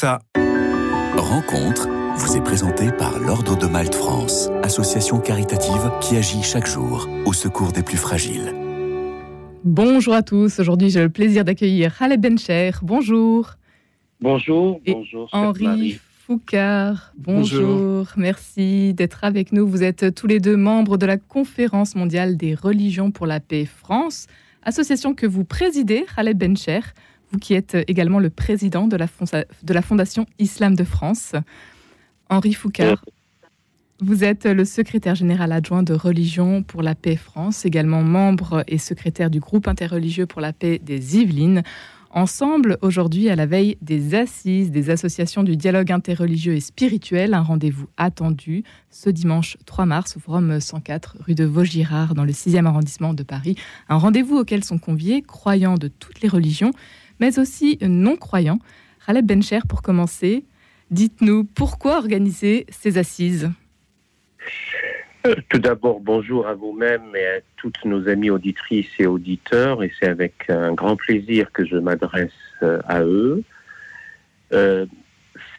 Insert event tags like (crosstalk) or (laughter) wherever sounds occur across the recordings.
ça. Rencontre vous est présentée par l'Ordre de Malte France, association caritative qui agit chaque jour au secours des plus fragiles. Bonjour à tous. Aujourd'hui, j'ai le plaisir d'accueillir Khaled Bencher. Bonjour. Bonjour. bonjour. Henri Foucard. Bonjour. Merci d'être avec nous. Vous êtes tous les deux membres de la Conférence mondiale des religions pour la paix France, association que vous présidez, Khaled Bencher vous qui êtes également le président de la, de la Fondation Islam de France. Henri Foucard, vous êtes le secrétaire général adjoint de Religion pour la paix France, également membre et secrétaire du groupe interreligieux pour la paix des Yvelines. Ensemble, aujourd'hui, à la veille des assises des associations du dialogue interreligieux et spirituel, un rendez-vous attendu ce dimanche 3 mars au Forum 104, rue de Vaugirard, dans le 6e arrondissement de Paris. Un rendez-vous auquel sont conviés croyants de toutes les religions, mais aussi non-croyants. Khaled Bencher, pour commencer, dites-nous pourquoi organiser ces assises euh, tout d'abord, bonjour à vous-même et à toutes nos amis auditrices et auditeurs, et c'est avec un grand plaisir que je m'adresse euh, à eux. Euh,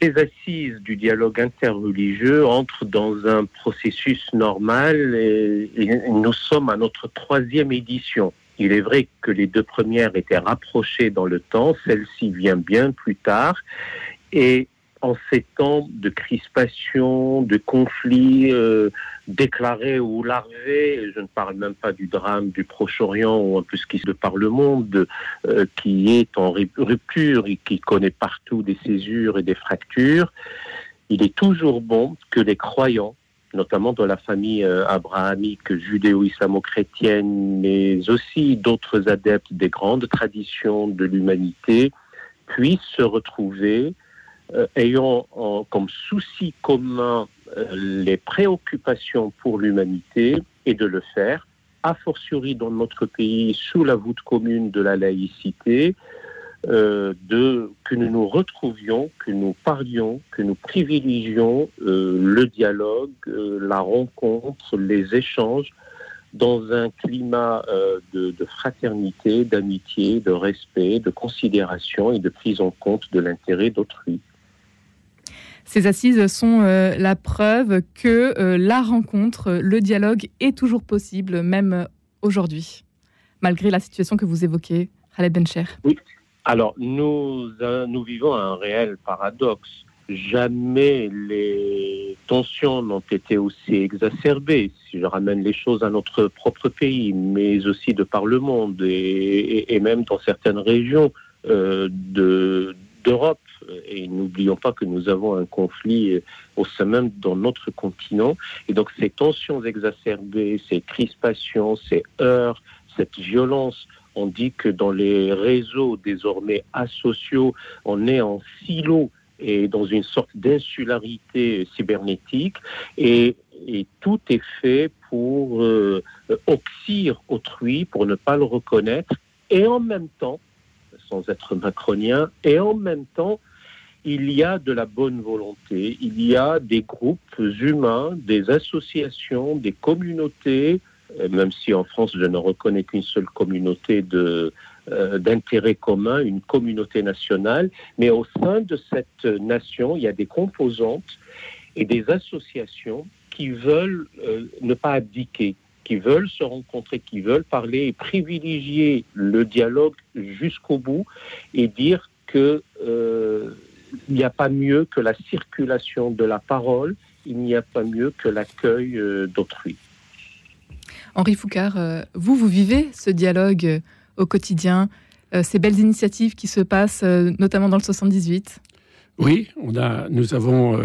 ces assises du dialogue interreligieux entrent dans un processus normal et nous sommes à notre troisième édition. Il est vrai que les deux premières étaient rapprochées dans le temps, celle-ci vient bien plus tard. Et en ces temps de crispation, de conflits euh, déclarés ou larvés, je ne parle même pas du drame du Proche-Orient ou un peu ce qui se par le monde, euh, qui est en rupture et qui connaît partout des césures et des fractures, il est toujours bon que les croyants notamment dans la famille euh, abrahamique judéo-islamo-chrétienne, mais aussi d'autres adeptes des grandes traditions de l'humanité, puissent se retrouver euh, ayant comme souci commun euh, les préoccupations pour l'humanité et de le faire, a fortiori dans notre pays sous la voûte commune de la laïcité, euh, de, que nous nous retrouvions, que nous parlions, que nous privilégions euh, le dialogue, euh, la rencontre, les échanges dans un climat de, de, fraternité, d'amitié, de respect, de considération et de prise en compte de l'intérêt d'autrui. Ces assises sont la preuve que la rencontre, le dialogue est toujours possible, même aujourd'hui, malgré la situation que vous évoquez, Khaled Bencher. Oui, alors, nous, euh, nous vivons un réel paradoxe. Jamais les tensions n'ont été aussi exacerbées, si je ramène les choses à notre propre pays, mais aussi de par le monde et, même dans certaines régions euh, d'Europe. Et n'oublions pas que nous avons un conflit au sein même dans notre continent. Et donc ces tensions exacerbées, ces crispations, ces heurts, cette violence on dit que dans les réseaux désormais asociaux, on est en silo et dans une sorte d'insularité cybernétique et, tout est fait pour euh, oxyre autrui, pour ne pas le reconnaître et en même temps, sans être macronien, et en même temps, il y a de la bonne volonté, il y a des groupes humains, des associations, des communautés, même si en France je ne reconnais qu'une seule communauté euh, d'intérêt commun, une communauté nationale, mais au sein de cette nation, il y a des composantes et des associations qui veulent euh, ne pas abdiquer, qui veulent se rencontrer, qui veulent parler et privilégier le dialogue jusqu'au bout et dire que il n'y a pas mieux que la circulation de la parole, il n'y a pas mieux que l'accueil d'autrui. Henri Foucard, euh, vous, vous vivez ce dialogue euh, au quotidien, euh, ces belles initiatives qui se passent, notamment dans le 78 oui, on a, nous avons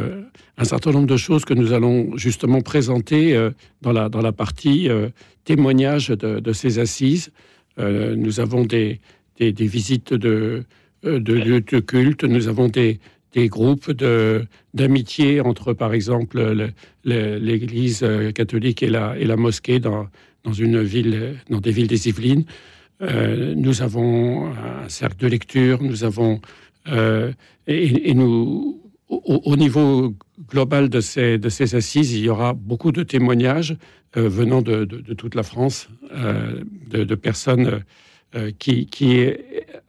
un certain nombre de choses que nous allons justement présenter dans, la, dans la partie témoignage de, ces assises. nous avons des, des, visites de, de, de, culte, nous avons des, des groupes d'amitié entre, par exemple, l'Église catholique et la, et la mosquée dans, dans une ville, dans des villes des Yvelines. Euh, nous avons un cercle de lecture, nous avons euh, et, nous au, niveau global de ces, de ces assises, il y aura beaucoup de témoignages euh, venant de, de, toute la France, de, de, personnes qui, qui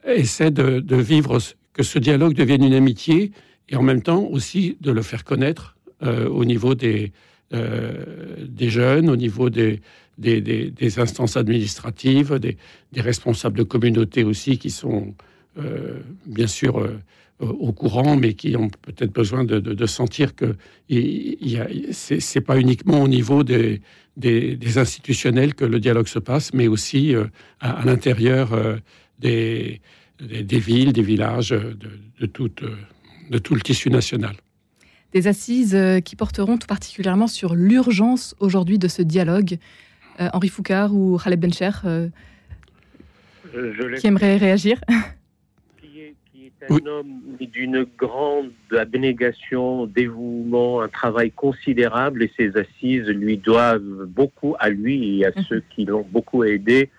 essaient de, vivre que ce dialogue devienne une amitié et en même temps aussi de le faire connaître au niveau des, des jeunes, au niveau des, des, instances administratives, des, responsables de communautés aussi qui sont bien sûr au courant, mais qui ont peut-être besoin de, sentir que ce n'est pas uniquement au niveau des, institutionnels que le dialogue se passe, mais aussi euh, à, l'intérieur euh, des, des, villes, des villages, de, de, tout, euh, de tout le tissu national. Des assises qui porteront tout particulièrement sur l'urgence aujourd'hui de ce dialogue. Henri Foucard ou Khaled Bencher, qui aimerait réagir (laughs) un homme d'une grande abnégation, dévouement, un travail considérable et ses assises lui doivent beaucoup à lui et à ceux qui l'ont beaucoup aidé.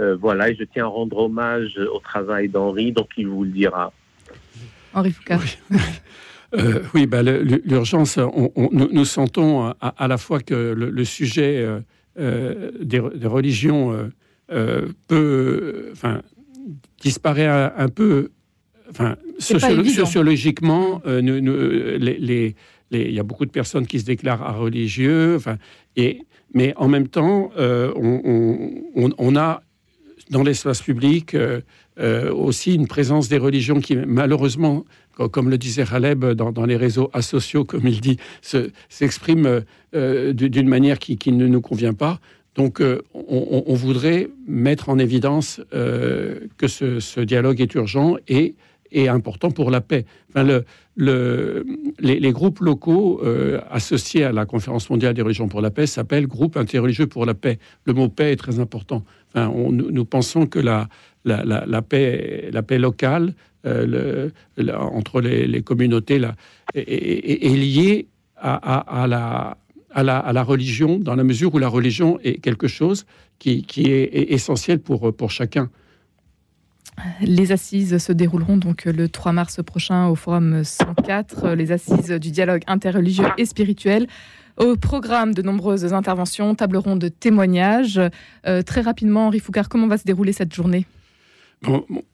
Euh, voilà, et je tiens à rendre hommage au travail d'Henri, donc il vous le dira. Henri Foucault. Oui. Euh, bah, l'urgence, nous, sentons à, la fois que le, sujet euh, des, religions peut, enfin, disparaît un peu enfin, sociologiquement, euh, euh, les, il y a beaucoup de personnes qui se déclarent religieux, enfin, et, mais en même temps, euh, on, a dans l'espace public aussi une présence des religions qui, malheureusement, comme le disait Haleb, dans, les réseaux asociaux, comme il dit, s'exprime d'une manière qui, ne nous convient pas. Donc, on, voudrait mettre en évidence que ce, ce, dialogue est urgent et est important pour la paix. Enfin, le, le, les, groupes locaux euh, associés à la Conférence mondiale des religions pour la paix s'appellent groupes interreligieux pour la paix. Le mot paix est très important. Enfin, on, nous pensons que la, la, la, paix, la paix locale euh, entre les, communautés là, est, liée à la à la, à la, religion, dans la mesure où la religion est quelque chose qui, qui est, est, essentiel pour, pour chacun. Les assises se dérouleront donc le 3 mars prochain au Forum 104, les assises du dialogue interreligieux et spirituel. Au programme de nombreuses interventions, table ronde, témoignages. Euh, très rapidement, Henri Foucard, comment va se dérouler cette journée?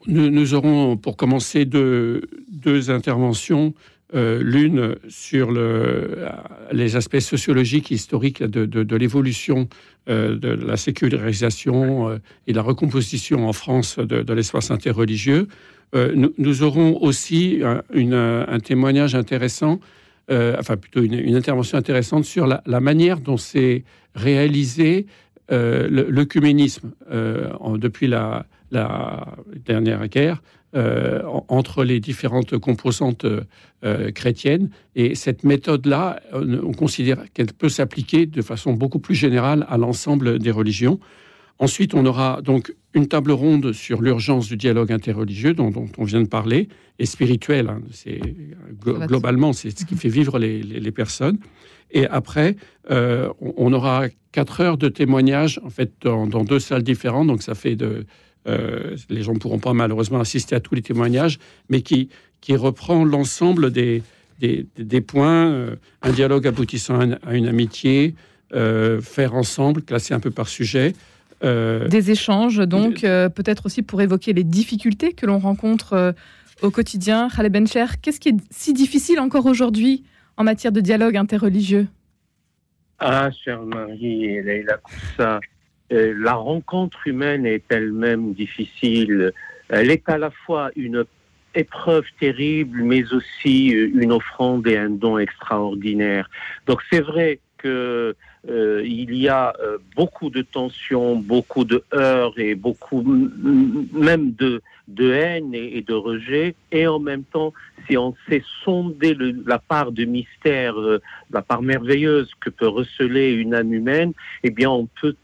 Nous, aurons pour commencer deux, deux interventions euh, l'une sur le, les aspects sociologiques, historiques de, de, l'évolution euh, de la sécularisation euh, et de la recomposition en France de, l'espace interreligieux. Nous, aurons aussi un, une, un témoignage intéressant, enfin plutôt une, intervention intéressante sur la, la manière dont s'est réalisé l'œcuménisme depuis la, la dernière guerre euh, entre les différentes composantes euh, chrétiennes. Et cette méthode-là, euh, on considère qu'elle peut s'appliquer de façon beaucoup plus générale à l'ensemble des religions. Ensuite, on aura donc une table ronde sur l'urgence du dialogue interreligieux dont, on vient de parler, et spirituel. Hein. c'est, globalement, c'est ce qui fait vivre les, personnes. Et après, on aura quatre heures de témoignages, en fait, dans, dans, deux salles différentes. Donc, ça fait de, euh, les gens ne pourront pas malheureusement assister à tous les témoignages, mais qui, qui reprend l'ensemble des, des, points, euh, un dialogue aboutissant à une, amitié, euh, faire ensemble, classer un peu par sujet. des échanges, donc peut-être aussi pour évoquer les difficultés que l'on rencontre au quotidien. Khaled Bencher, qu'est-ce qui est si difficile encore aujourd'hui en matière de dialogue interreligieux? Ah, chère Marie, Leïla ça euh, la rencontre humaine est elle-même difficile. Elle est à la fois une épreuve terrible, mais aussi euh, une offrande et un don extraordinaire. Donc c'est vrai que euh, y a beaucoup de tensions, beaucoup de heurts et beaucoup même de, de haine et, de rejet. Et en même temps, si on sait sonder la part de mystère, la part merveilleuse que peut receler une âme humaine, eh bien on peut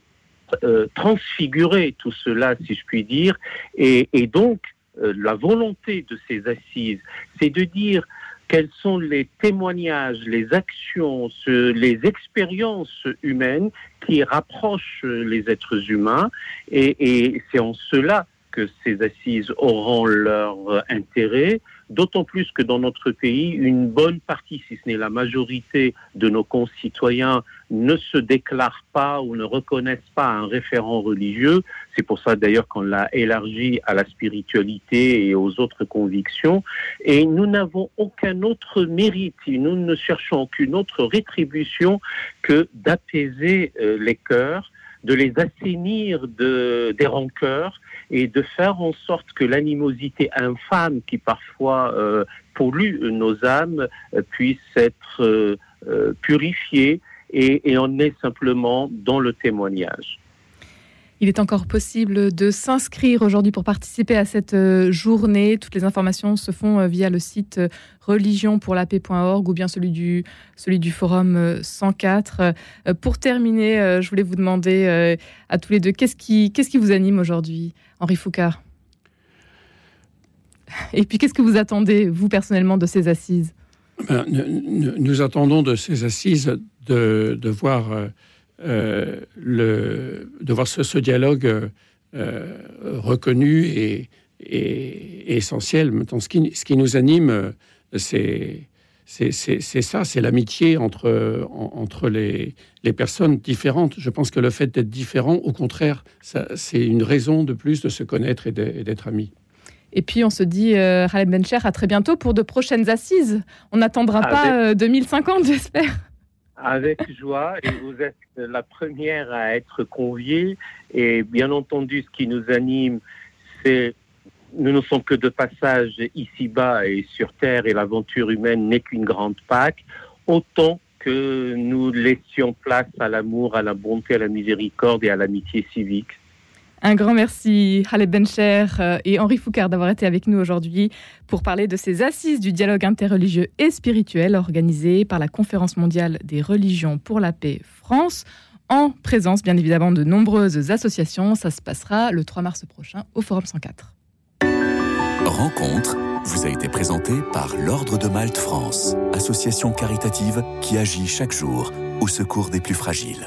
euh, transfigurer tout cela, si je puis dire, et, donc euh, la volonté de ces assises, c'est de dire quels sont les témoignages, les actions, les expériences humaines qui rapprochent les êtres humains, et, et c'est en cela que ces assises auront leur intérêt, d'autant plus que dans notre pays, une bonne partie, si ce n'est la majorité de nos concitoyens, ne se déclarent pas ou ne reconnaissent pas un référent religieux. C'est pour ça d'ailleurs qu'on l'a élargi à la spiritualité et aux autres convictions. Et nous n'avons aucun autre mérite, nous ne cherchons aucune autre rétribution que d'apaiser euh, les cœurs de les assainir de, des rancœurs et de faire en sorte que l'animosité infâme qui parfois euh, pollue nos âmes euh, puisse être euh, purifiée et, et on est simplement dans le témoignage. Il est encore possible de s'inscrire aujourd'hui pour participer à cette euh, journée. Toutes les informations se font euh, via le site euh, religionpourlapaix.org ou bien celui du, forum 104. Pour terminer, je voulais vous demander à tous les deux, qu'est-ce qui, vous anime aujourd'hui, Henri Foucard Et puis, qu'est-ce que vous attendez, vous personnellement, de ces assises? Ben, nous, attendons de ces assises de voir euh, le, de voir ce, dialogue euh, reconnu et, essentiel. Maintenant, ce qui, ce qui nous anime, c'est c'est ça, c'est l'amitié entre, entre les, les, personnes différentes. Je pense que le fait d'être différent, au contraire, c'est une raison de plus de se connaître et d'être amis. Et puis on se dit, euh, Khaled Bencher, à très bientôt pour de prochaines assises. On n'attendra pas 2050, j'espère. Avec joie, et vous êtes la première à être conviée. Et bien entendu, ce qui nous anime, c'est nous ne sommes que de passage ici-bas et sur Terre, et l'aventure humaine n'est qu'une grande Pâque, autant que nous laissions place à l'amour, à la bonté, à la miséricorde et à l'amitié civique. Un grand merci, Haleb Bencher euh, et Henri Foucard, d'avoir été avec nous aujourd'hui pour parler de ces assises du dialogue interreligieux et spirituel organisées par la Conférence mondiale des religions pour la paix France, en présence bien évidemment de nombreuses associations. Ça se passera le 3 mars prochain au Forum 104. Rencontre vous a été présentée par l'Ordre de Malte France, association caritative qui agit chaque jour au secours des plus fragiles.